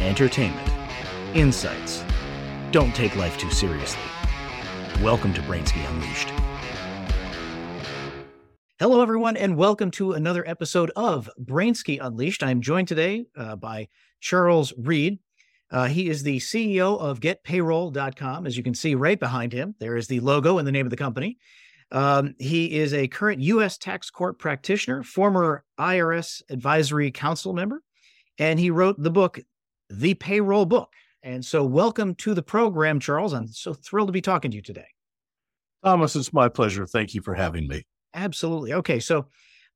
entertainment, insights. Don't take life too seriously. Welcome to Brainsky Unleashed. Hello, everyone, and welcome to another episode of Brainsky Unleashed. I'm joined today uh, by Charles Read. Uh, he is the CEO of GetPayroll.com. As you can see right behind him, there is the logo and the name of the company. Um, he is a current U.S. tax court practitioner, former IRS advisory council member, and he wrote the book, The Payroll Book. And so, welcome to the program, Charles. I'm so thrilled to be talking to you today. Thomas, it's my pleasure. Thank you for having me. Absolutely. Okay. So,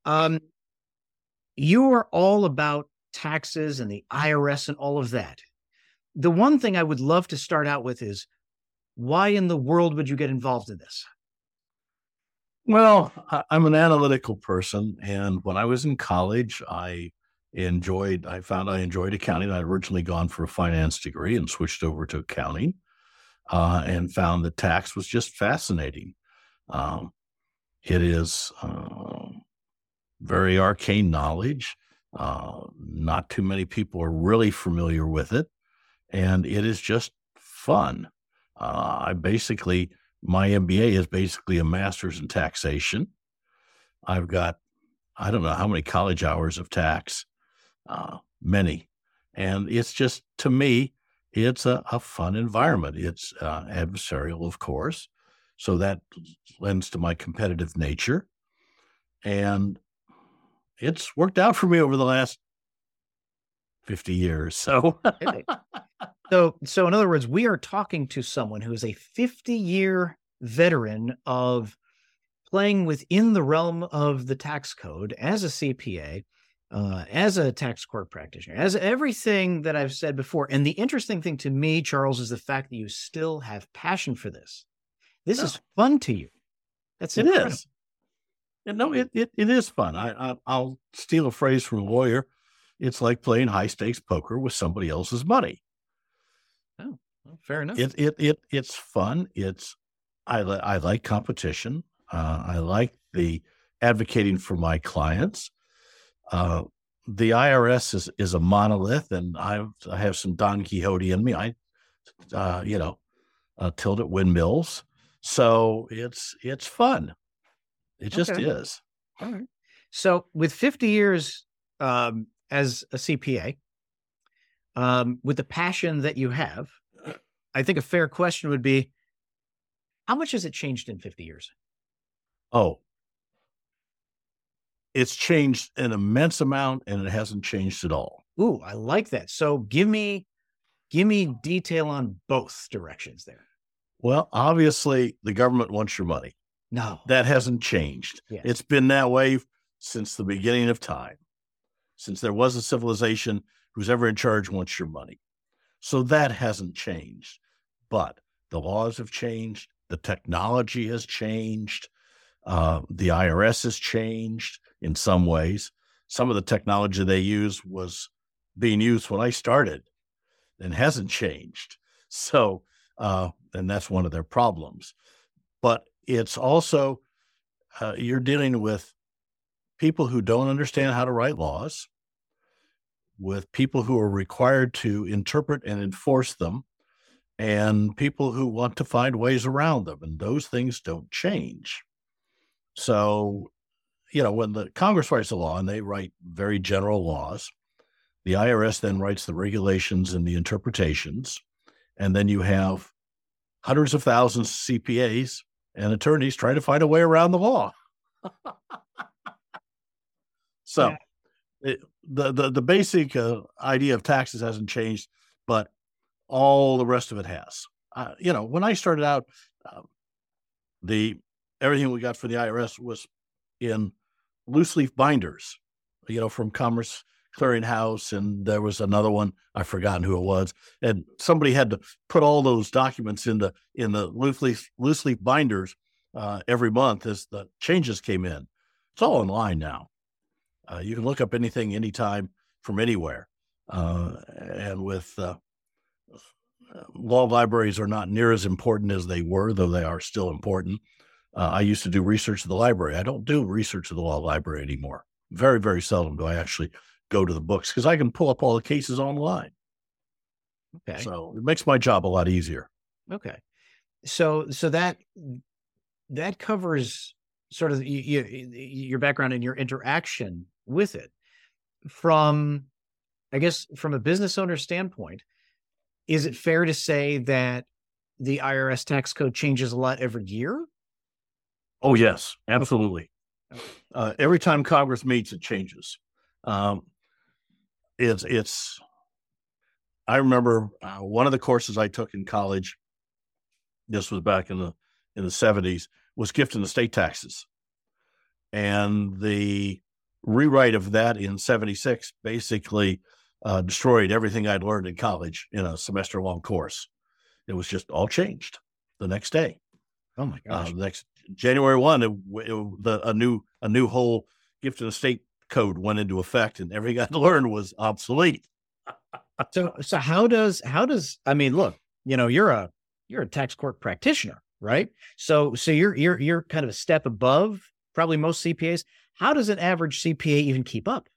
um, you are all about taxes and the IRS and all of that. The one thing I would love to start out with is why in the world would you get involved in this? Well, I'm an analytical person. And when I was in college, I enjoyed, I found I enjoyed accounting. I'd originally gone for a finance degree and switched over to accounting uh, and found that tax was just fascinating. Um, it is uh, very arcane knowledge. Uh, not too many people are really familiar with it, and it is just fun. Uh, I basically, my MBA is basically a master's in taxation. I've got, I don't know how many college hours of tax, uh, many. And it's just, to me, it's a, a fun environment. It's uh, adversarial, of course. So that lends to my competitive nature. And it's worked out for me over the last 50 years. So, so, so in other words, we are talking to someone who is a 50 year veteran of playing within the realm of the tax code as a CPA, uh, as a tax court practitioner, as everything that I've said before. And the interesting thing to me, Charles, is the fact that you still have passion for this. This is fun to you. That's it incredible. is. And no, it, it, it is fun. I, I I'll steal a phrase from a lawyer. It's like playing high stakes poker with somebody else's money. Oh, well, fair enough. It it it it's fun. It's I I like competition. Uh, I like the advocating for my clients. Uh, the IRS is is a monolith, and I've I have some Don Quixote in me. I, uh, you know, uh, tilt at windmills. So it's it's fun. It just okay. is. All right. So with 50 years um, as a CPA, um, with the passion that you have, I think a fair question would be, how much has it changed in 50 years? Oh, it's changed an immense amount and it hasn't changed at all. Ooh, I like that. So give me give me detail on both directions there. Well, obviously, the government wants your money. No, that hasn't changed. Yes. It's been that way since the beginning of time, since there was a civilization who's ever in charge wants your money. So that hasn't changed. But the laws have changed, the technology has changed, uh, the IRS has changed in some ways. Some of the technology they use was being used when I started and hasn't changed. So uh, and that's one of their problems. But it's also uh, you're dealing with people who don't understand how to write laws, with people who are required to interpret and enforce them, and people who want to find ways around them. And those things don't change. So, you know, when the Congress writes a law and they write very general laws, the IRS then writes the regulations and the interpretations. And then you have hundreds of thousands of CPAs and attorneys trying to find a way around the law. so yeah. it, the, the, the basic uh, idea of taxes hasn't changed, but all the rest of it has. Uh, you know, when I started out, uh, the everything we got for the IRS was in loose leaf binders, you know, from Commerce Clearing House and there was another one i've forgotten who it was and somebody had to put all those documents in the in the loose leaf loose leaf binders uh, every month as the changes came in. It's all online now. Uh, you can look up anything anytime from anywhere uh, and with uh, law libraries are not near as important as they were though they are still important uh, i used to do research at the library i don't do research at the law library anymore very very seldom do i actually go to the books because I can pull up all the cases online. Okay. So it makes my job a lot easier. Okay. So so that that covers sort of you, your background and your interaction with it from I guess from a business owner standpoint, is it fair to say that the IRS tax code changes a lot every year? Oh, yes, absolutely. Uh, every time Congress meets, it changes. Um, it's, it's, I remember uh, one of the courses I took in college, this was back in the, in the 70s, was gift and estate taxes. And the rewrite of that in 76 basically uh, destroyed everything I'd learned in college in a semester long course. It was just all changed the next day. Oh my uh, gosh! Uh, next January one, it, it, the, a new a new whole gift and estate code went into effect, and everything I learned was obsolete. so so how does how does I mean look you know you're a you're a tax court practitioner right so so you're you're you're kind of a step above probably most CPAs how does an average CPA even keep up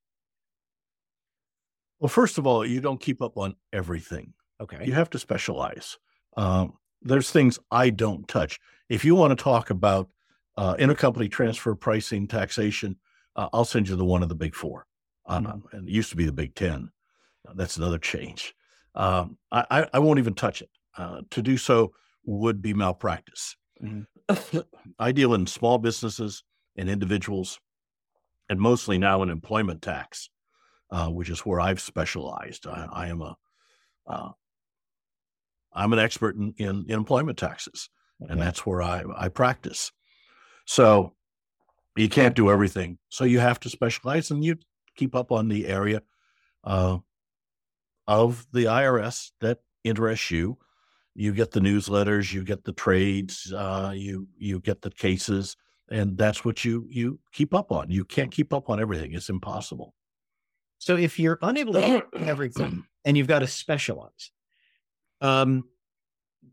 well, first of all, you don't keep up on everything. Okay. You have to specialize. Um, there's things I don't touch. If you want to talk about uh, intercompany transfer pricing, taxation, uh, I'll send you the one of the big four. Uh, mm-hmm. And it used to be the big 10. Uh, that's another change. Um, I, I, won't even touch it. Uh, to do so would be malpractice. Mm-hmm. I deal in small businesses and individuals, and mostly now in employment tax uh, which is where I've specialized. I, I am a, am an expert in, in, in employment taxes, okay. and that's where I, I practice. So you can't do everything. So you have to specialize, and you keep up on the area uh, of the IRS that interests you. You get the newsletters, you get the trades, uh, you you get the cases, and that's what you you keep up on. You can't keep up on everything; it's impossible. So if you're unable to everything and you've got to specialize, um,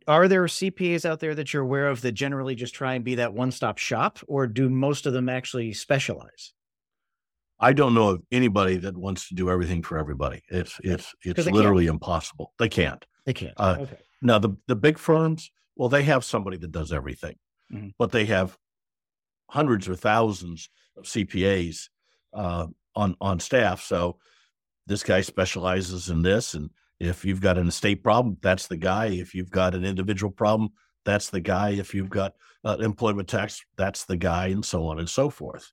are there CPAs out there that you're aware of that generally just try and be that one-stop shop, or do most of them actually specialize? I don't know of anybody that wants to do everything for everybody. It's it's it's literally can't. impossible. They can't. They can't. Uh, okay. Now the the big firms, well, they have somebody that does everything, mm-hmm. but they have hundreds or thousands of CPAs uh, on on staff. So this guy specializes in this, and if you've got an estate problem, that's the guy. If you've got an individual problem, that's the guy. If you've got uh, employment tax, that's the guy, and so on and so forth.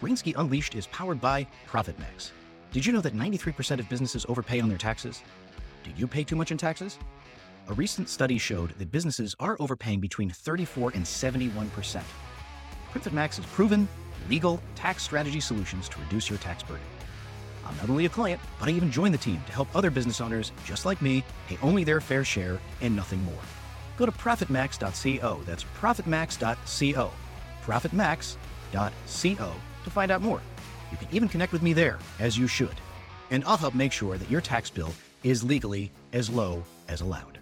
Brainsky Unleashed is powered by ProfitMax. Did you know that 93% of businesses overpay on their taxes? Do you pay too much in taxes? A recent study showed that businesses are overpaying between 34 and 71%. ProfitMax is proven legal tax strategy solutions to reduce your tax burden. I'm not only a client, but I even joined the team to help other business owners just like me pay only their fair share and nothing more. Go to profitmax.co. That's profitmax.co. Profitmax.co to find out more. You can even connect with me there, as you should. And I'll help make sure that your tax bill is legally as low as allowed.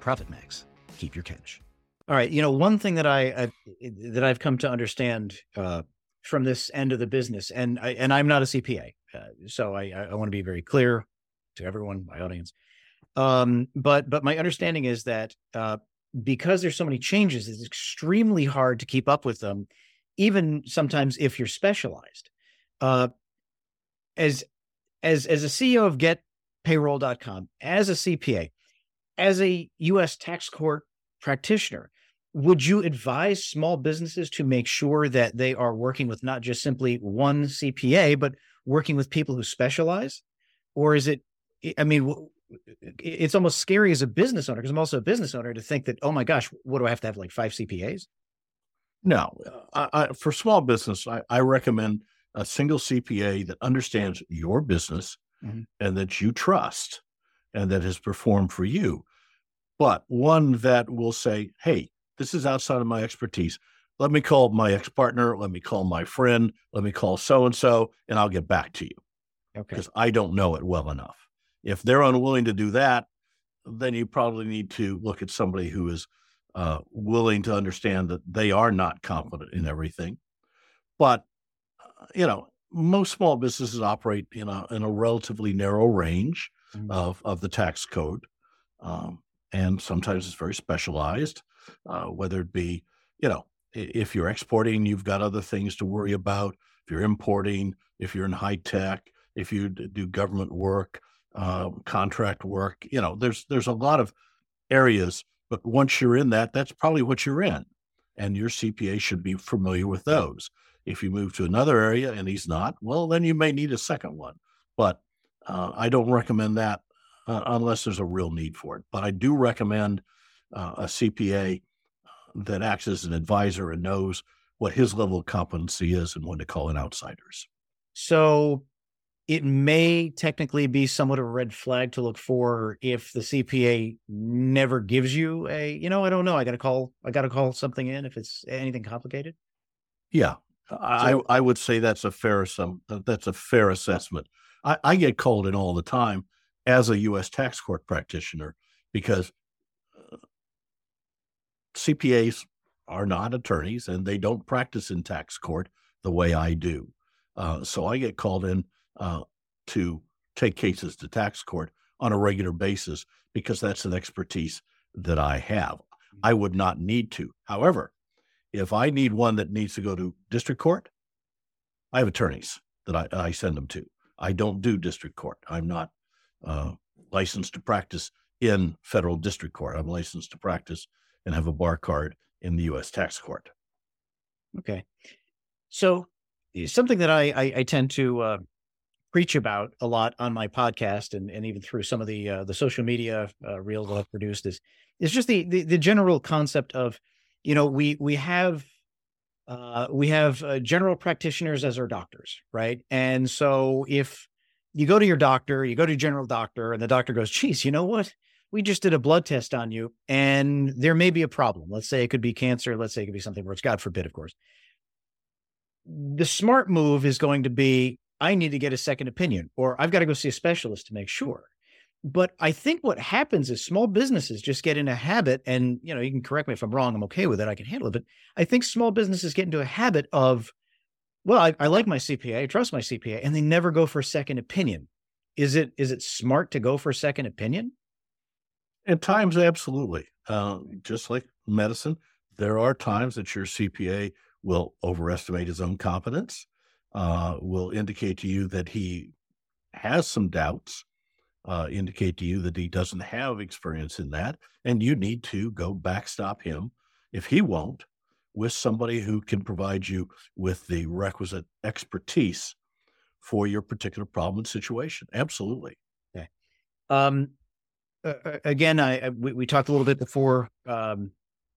ProfitMax. Keep your cash. All right. You know, one thing that I uh, that I've come to understand uh, from this end of the business, and I, and I'm not a CPA, uh, so I, I want to be very clear to everyone, my audience. Um, but but my understanding is that uh, because there's so many changes, it's extremely hard to keep up with them, even sometimes if you're specialized. Uh, as as as a CEO of GetPayroll.com, as a CPA, as a U.S. tax court practitioner, would you advise small businesses to make sure that they are working with not just simply one CPA, but working with people who specialize? Or is it, I mean, it's almost scary as a business owner because I'm also a business owner to think that, oh my gosh, what do I have to have like five CPAs? No, I, I, for small business, I, I, recommend a single CPA that understands your business mm-hmm. and that you trust and that has performed for you. But one that will say, hey, this is outside of my expertise. Let me call my ex partner. Let me call my friend. Let me call so and so, and I'll get back to you. Okay. Because I don't know it well enough. If they're unwilling to do that, then you probably need to look at somebody who is uh, willing to understand that they are not competent in everything. But, uh, you know, most small businesses operate in a, in a relatively narrow range. mm-hmm. of, of the tax code. Um, and sometimes it's very specialized, uh, whether it be, you know, if you're exporting, you've got other things to worry about. If you're importing, if you're in high tech, if you do government work, uh, contract work, you know, there's there's a lot of areas. But once you're in that, that's probably what you're in, and your CPA should be familiar with those. If you move to another area and he's not, well, then you may need a second one. But uh, I don't recommend that uh, unless there's a real need for it. But I do recommend uh, a CPA that acts as an advisor and knows what his level of competency is and when to call in outsiders. So it may technically be somewhat of a red flag to look for if the CPA never gives you a, you know, I don't know, I got to call, I got to call something in if it's anything complicated. Yeah, I so, I would say that's a fair some that's a fair assessment. I, I get called in all the time as a U.S. tax court practitioner because CPAs are not attorneys and they don't practice in tax court the way I do. Uh, so I get called in uh, to take cases to tax court on a regular basis because that's an expertise that I have. Mm-hmm. I would not need to. However, if I need one that needs to go to district court, I have attorneys that I, I send them to. I don't do district court. I'm not uh, licensed to practice in federal district court. I'm licensed to practice and have a bar card in the U.S. tax court. Okay. So something that I, I, I tend to uh, preach about a lot on my podcast and, and even through some of the uh, the social media uh, reels that I've produced is is just the, the, the general concept of you know we we have uh, we have uh, general practitioners as our doctors right and so if you go to your doctor you go to your general doctor and the doctor goes geez you know what we just did a blood test on you and there may be a problem. Let's say it could be cancer. Let's say it could be something worse. God forbid, of course. The smart move is going to be I need to get a second opinion or I've got to go see a specialist to make sure. But I think what happens is small businesses just get in a habit, and you know, you can correct me if I'm wrong, I'm okay with it, I can handle it. But I think small businesses get into a habit of, well, I, I like my CPA, I trust my CPA, and they never go for a second opinion. Is it is it smart to go for a second opinion? At times, absolutely. Uh, just like medicine, there are times that your CPA will overestimate his own competence, uh, will indicate to you that he has some doubts, uh, indicate to you that he doesn't have experience in that, and you need to go backstop him if he won't with somebody who can provide you with the requisite expertise for your particular problem and situation. Absolutely. Okay. Um, uh, again, I, I we, we, talked a little bit before um,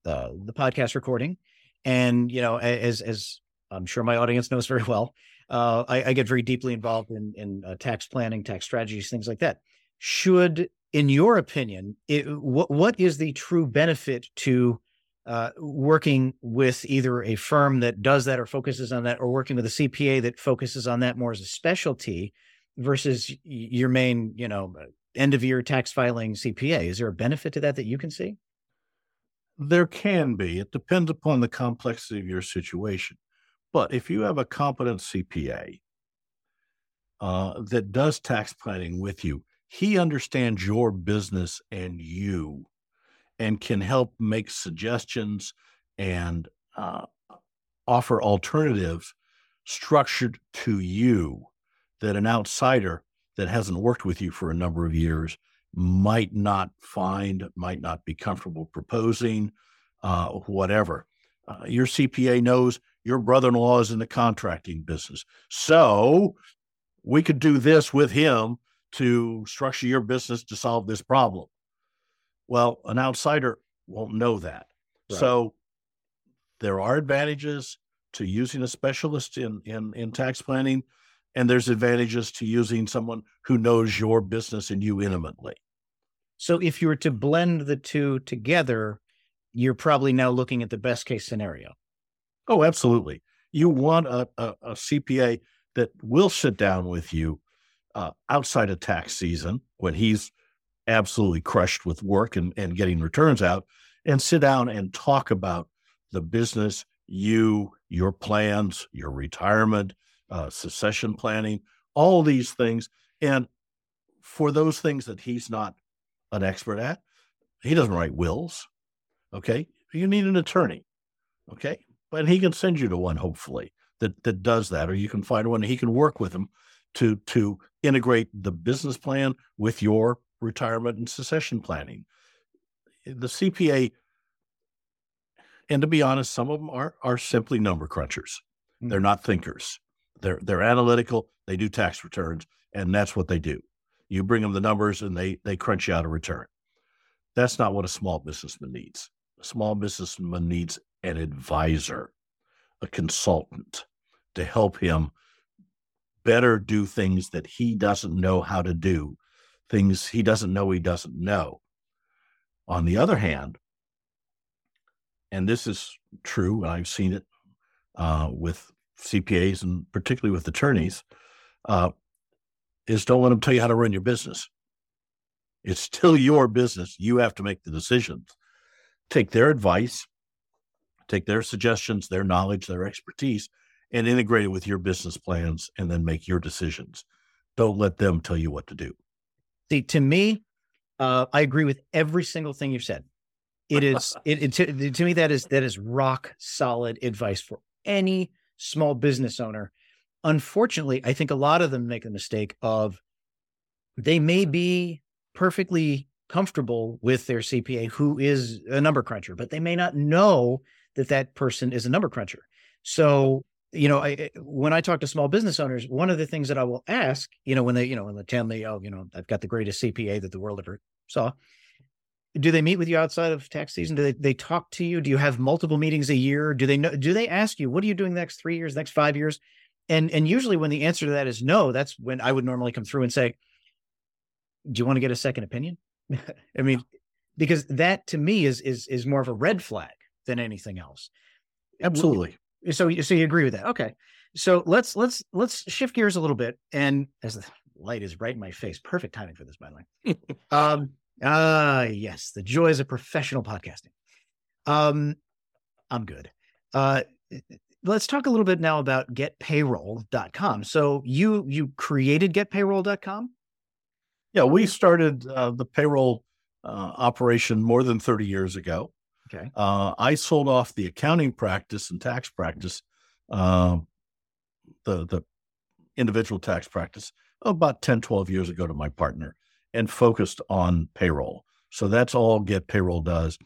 uh, the podcast recording, and you know, as as I'm sure my audience knows very well, uh, I, I, get very deeply involved in in uh, tax planning, tax strategies, things like that. Should, in your opinion, it, what what is the true benefit to uh, working with either a firm that does that or focuses on that, or working with a CPA that focuses on that more as a specialty versus your main, you know, end of year tax filing CPA. Is there a benefit to that that you can see? There can be. It depends upon the complexity of your situation. But if you have a competent CPA uh, that does tax planning with you, he understands your business and you and can help make suggestions and uh, offer alternatives structured to you that an outsider that hasn't worked with you for a number of years might not find, might not be comfortable proposing, uh, whatever. Uh, your CPA knows your brother in law is in the contracting business. So we could do this with him to structure your business to solve this problem. Well, an outsider won't know that. Right. So there are advantages to using a specialist in, in, in tax planning and there's advantages to using someone who knows your business and you intimately. So if you were to blend the two together, you're probably now looking at the best case scenario. Oh, absolutely. You want a, a, a CPA that will sit down with you uh, outside of tax season when he's absolutely crushed with work and, and getting returns out and sit down and talk about the business, you, your plans, your retirement, uh, succession planning, all these things. And for those things that he's not an expert at, he doesn't write wills. Okay. You need an attorney. Okay. But he can send you to one, hopefully, that, that does that, or you can find one he can work with him to to integrate the business plan with your retirement and succession planning. The CPA, and to be honest, some of them are are simply number crunchers. Mm-hmm. They're not thinkers. They're they're analytical. They do tax returns, and that's what they do. You bring them the numbers, and they they crunch out a return. That's not what a small businessman needs. A small businessman needs an advisor, a consultant to help him better do things that he doesn't know how to do, things he doesn't know he doesn't know. On the other hand, and this is true, and I've seen it uh, with CPAs and particularly with attorneys, uh, is don't let them tell you how to run your business. It's still your business. You have to make the decisions. Take their advice, take their suggestions, their knowledge, their expertise, and integrate it with your business plans and then make your decisions. Don't let them tell you what to do. See, to me, uh, I agree with every single thing you've said. It is it, it to, to me that is that is rock solid advice for any small business owner. Unfortunately, I think a lot of them make the mistake of they may be perfectly comfortable with their CPA who is a number cruncher, but they may not know that that person is a number cruncher. So you know, I, when I talk to small business owners, one of the things that I will ask, you know, when they, you know, when they tell me, oh, you know, I've got the greatest CPA that the world ever saw. Do they meet with you outside of tax season? Do they, they talk to you? Do you have multiple meetings a year? Do they know? Do they ask you, what are you doing the next three years, next five years? And and usually when the answer to that is no, that's when I would normally come through and say, do you want to get a second opinion? I mean, because that to me is is is more of a red flag than anything else. Absolutely. So, so you agree with that? Okay. So let's let's let's shift gears a little bit. And as the light is right in my face, perfect timing for this, by the way. um, ah, uh, yes, the joys of professional podcasting. Um, I'm good. Uh, let's talk a little bit now about getpayroll.com. So you you created getpayroll.com? Yeah, we started uh, the payroll uh, operation more than 30 years ago. Okay. Uh, I sold off the accounting practice and tax practice, uh, the the individual tax practice, about 10, 12 years ago to my partner and focused on payroll. So that's all Get Payroll does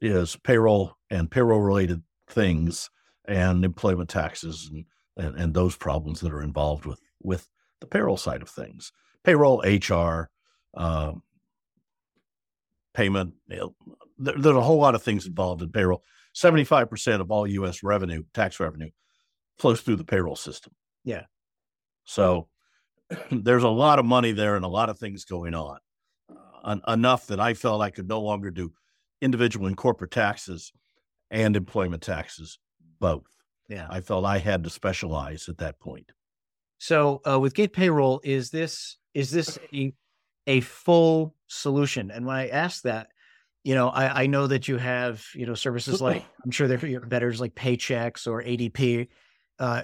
is payroll and payroll related things and employment taxes and, and, and those problems that are involved with with the payroll side of things. Payroll, HR, uh, payment, there, there's a whole lot of things involved in payroll. 75% of all U.S. revenue, tax revenue, flows through the payroll system. Yeah. So there's a lot of money there and a lot of things going on. Uh, enough that I felt I could no longer do individual and corporate taxes and employment taxes both. Yeah. I felt I had to specialize at that point. So uh, with Get Payroll, is this is this a, a full solution? And when I ask that, you know, I, I know that you have, you know, services like I'm sure they're competitors like Paychex or ADP. Uh,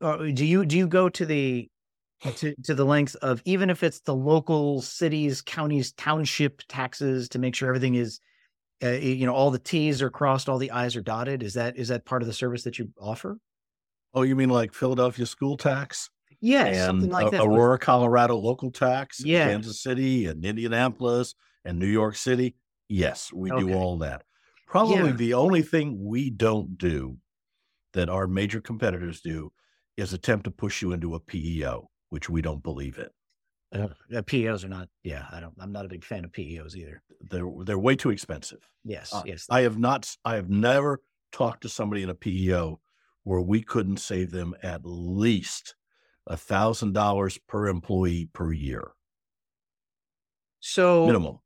uh, do you do you go to the to, to the length of even if it's the local cities, counties, township taxes to make sure everything is, uh, you know, all the T's are crossed, all the I's are dotted. Is that is that part of the service that you offer? Oh, you mean like Philadelphia school tax? Yes, and something like that. Aurora, Colorado local tax, yeah. Kansas City and Indianapolis and New York City. Yes, we okay. do all that. Probably yeah. the only thing we don't do that our major competitors do is attempt to push you into a PEO, which we don't believe in. Uh, PEOs are not. Yeah, I don't. I'm not a big fan of PEOs either. They're they're way too expensive. Yes, uh, yes. I have not. I have never talked to somebody in a PEO where we couldn't save them at least a thousand dollars per employee per year. So minimum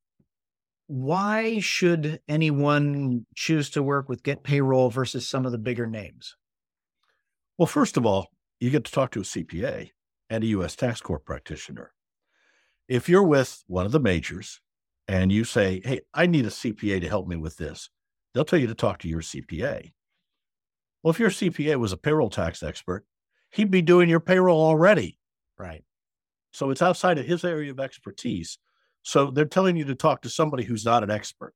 why should anyone choose to work with Get Payroll versus some of the bigger names? Well, first of all, you get to talk to a CPA and a U.S. tax court practitioner. If you're with one of the majors and you say, Hey, I need a CPA to help me with this, they'll tell you to talk to your CPA. Well, if your CPA was a payroll tax expert, he'd be doing your payroll already. Right. So it's outside of his area of expertise. So they're telling you to talk to somebody who's not an expert.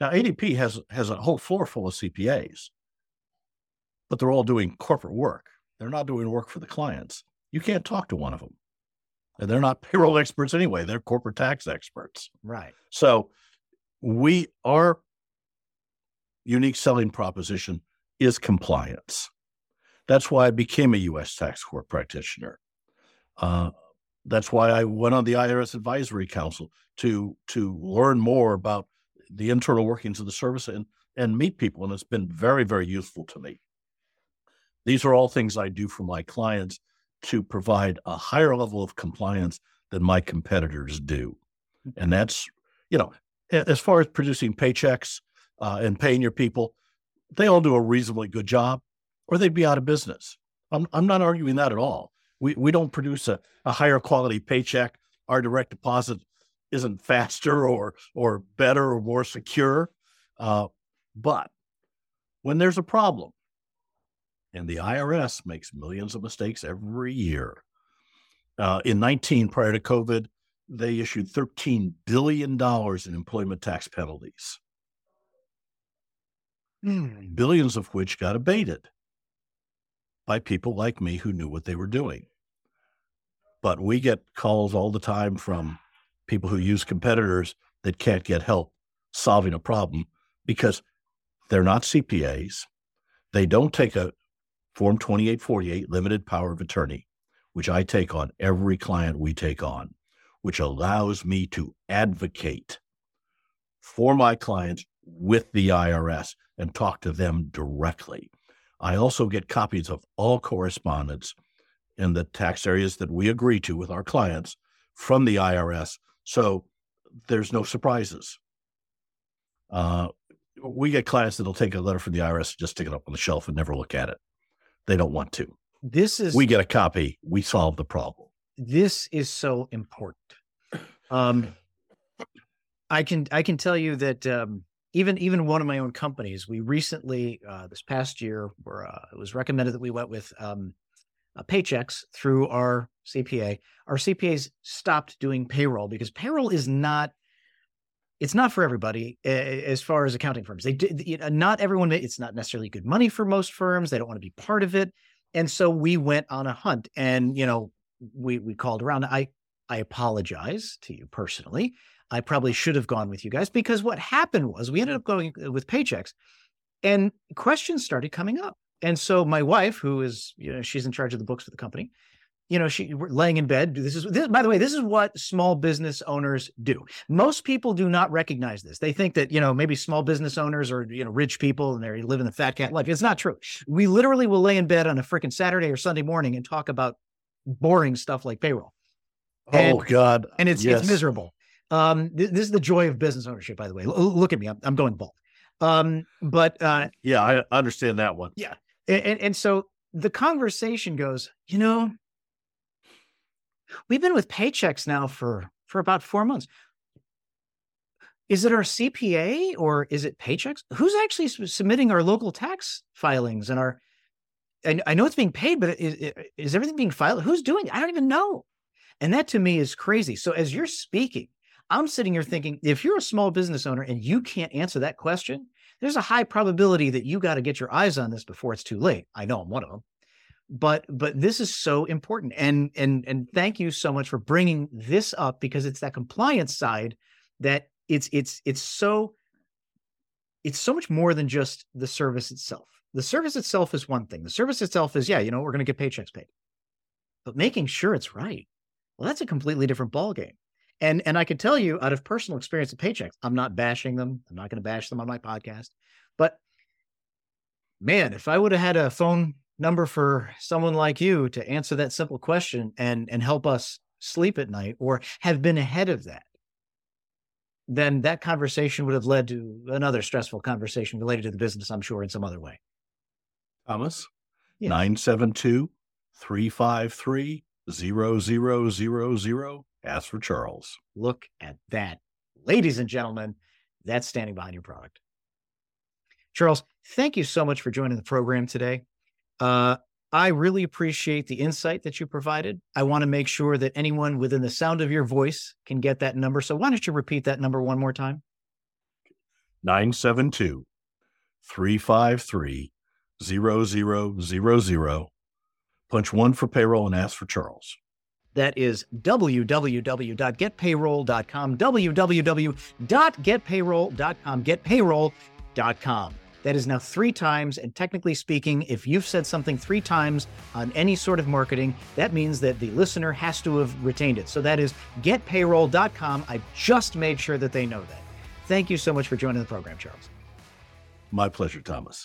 Now, ADP has has a whole floor full of CPAs, but they're all doing corporate work. They're not doing work for the clients. You can't talk to one of them. And they're not payroll experts anyway. They're corporate tax experts. Right. So we our unique selling proposition is compliance. That's why I became a U.S. tax court practitioner. Uh, that's why I went on the IRS Advisory Council to to learn more about the internal workings of the service and and meet people, and it's been very very useful to me. These are all things I do for my clients to provide a higher level of compliance than my competitors do, and that's you know as far as producing paychecks uh, and paying your people, they all do a reasonably good job, or they'd be out of business. I'm I'm not arguing that at all. We we don't produce a, a higher quality paycheck. Our direct deposit isn't faster or or better or more secure. Uh, but when there's a problem, and the IRS makes millions of mistakes every year. Uh, in 19, prior to COVID, they issued $13 billion in employment tax penalties, mm. billions of which got abated by people like me who knew what they were doing. But we get calls all the time from people who use competitors that can't get help solving a problem because they're not CPAs. They don't take a Form 2848 limited power of attorney, which I take on every client we take on, which allows me to advocate for my clients with the IRS and talk to them directly. I also get copies of all correspondence in the tax areas that we agree to with our clients from the IRS. So there's no surprises. Uh, we get clients that'll take a letter from the IRS, just stick it up on the shelf and never look at it. They don't want to. This is we get a copy, we solve the problem. This is so important. Um, I can I can tell you that um, even even one of my own companies, we recently uh, this past year, were uh, it was recommended that we went with um, uh, Paychex through our CPA. Our CPAs stopped doing payroll because payroll is not it's not for everybody as far as accounting firms. They not everyone. It's not necessarily good money for most firms. They don't want to be part of it, and so we went on a hunt. And you know, we we called around. I I apologize to you personally. I probably should have gone with you guys because what happened was we ended up going uh, with Paychex, and questions started coming up. And so my wife, who is you know she's in charge of the books for the company, you know, she laying in bed. This is this, by the way, this is what small business owners do. Most people do not recognize this. They think that, you know, maybe small business owners are, you know, rich people and they're living the fat cat life. It's not true. We literally will lay in bed on a freaking Saturday or Sunday morning and talk about boring stuff like payroll. And, oh God. And it's yes. it's miserable. Um, this, this, is the joy of business ownership, by the way. L- look at me. I'm, I'm going bald. Um, but uh, yeah, I understand that one. Yeah. And, and, and so the conversation goes, you know, We've been with Paychex now for for about four months. Is it our CPA or is it Paychex? Who's actually submitting our local tax filings and our? I, I know it's being paid, but is, is everything being filed? Who's doing it? I don't even know. And that to me is crazy. So as you're speaking, I'm sitting here thinking if you're a small business owner and you can't answer that question, there's a high probability that you got to get your eyes on this before it's too late. I know I'm one of them but but this is so important and and and thank you so much for bringing this up because it's that compliance side that it's it's it's so it's so much more than just the service itself. The service itself is one thing. The service itself is yeah you know we're going to get paychecks paid. But making sure it's right well that's a completely different ballgame. And and i can tell you out of personal experience of Paychex i'm not bashing them. I'm not going to bash them on my podcast. But man if i would have had a phone number for someone like you to answer that simple question and and help us sleep at night or have been ahead of that then that conversation would have led to another stressful conversation related to the business i'm sure in some other way. Thomas yeah. 972 353 0000 ask for charles. Look at that. Ladies and gentlemen that's standing behind your product. Charles thank you so much for joining the program today uh, I really appreciate the insight that you provided. I want to make sure that anyone within the sound of your voice can get that number. So why don't you repeat that number one more time? 972 353 0000. Punch one for payroll and ask for Charles. That is www.getpayroll.com, www.getpayroll.com, getpayroll.com. That is now three times. And technically speaking, if you've said something three times on any sort of marketing, that means that the listener has to have retained it. So that is getpayroll.com. I just made sure that they know that. Thank you so much for joining the program, Charles. My pleasure, Thomas.